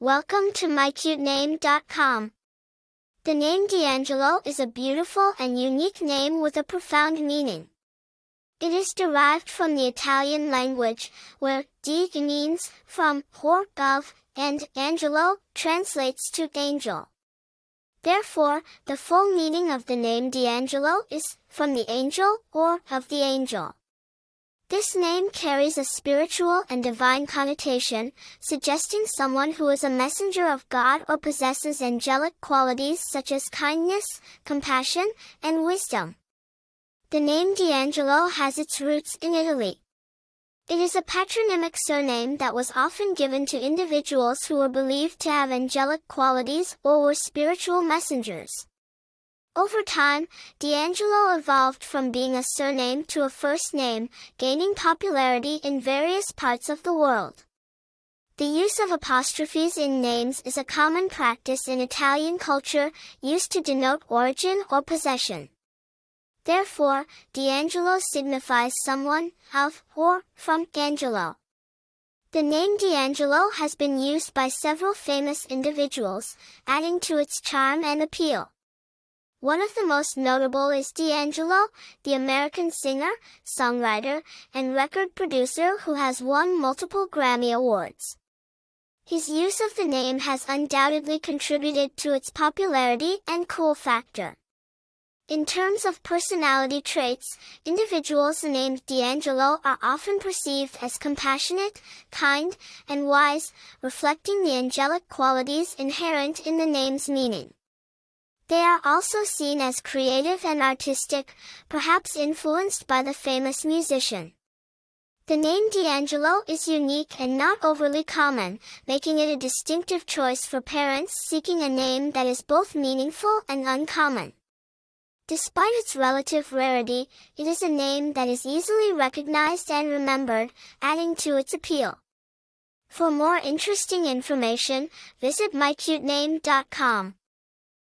Welcome to mycutename.com. The name D'Angelo is a beautiful and unique name with a profound meaning. It is derived from the Italian language, where D means from, or, of, and Angelo translates to angel. Therefore, the full meaning of the name D'Angelo is from the angel or of the angel. This name carries a spiritual and divine connotation, suggesting someone who is a messenger of God or possesses angelic qualities such as kindness, compassion, and wisdom. The name D'Angelo has its roots in Italy. It is a patronymic surname that was often given to individuals who were believed to have angelic qualities or were spiritual messengers. Over time, D'Angelo evolved from being a surname to a first name, gaining popularity in various parts of the world. The use of apostrophes in names is a common practice in Italian culture, used to denote origin or possession. Therefore, D'Angelo signifies someone, of, or, from Angelo. The name D'Angelo has been used by several famous individuals, adding to its charm and appeal. One of the most notable is D'Angelo, the American singer, songwriter, and record producer who has won multiple Grammy Awards. His use of the name has undoubtedly contributed to its popularity and cool factor. In terms of personality traits, individuals named D'Angelo are often perceived as compassionate, kind, and wise, reflecting the angelic qualities inherent in the name's meaning. They are also seen as creative and artistic, perhaps influenced by the famous musician. The name D'Angelo is unique and not overly common, making it a distinctive choice for parents seeking a name that is both meaningful and uncommon. Despite its relative rarity, it is a name that is easily recognized and remembered, adding to its appeal. For more interesting information, visit mycutename.com.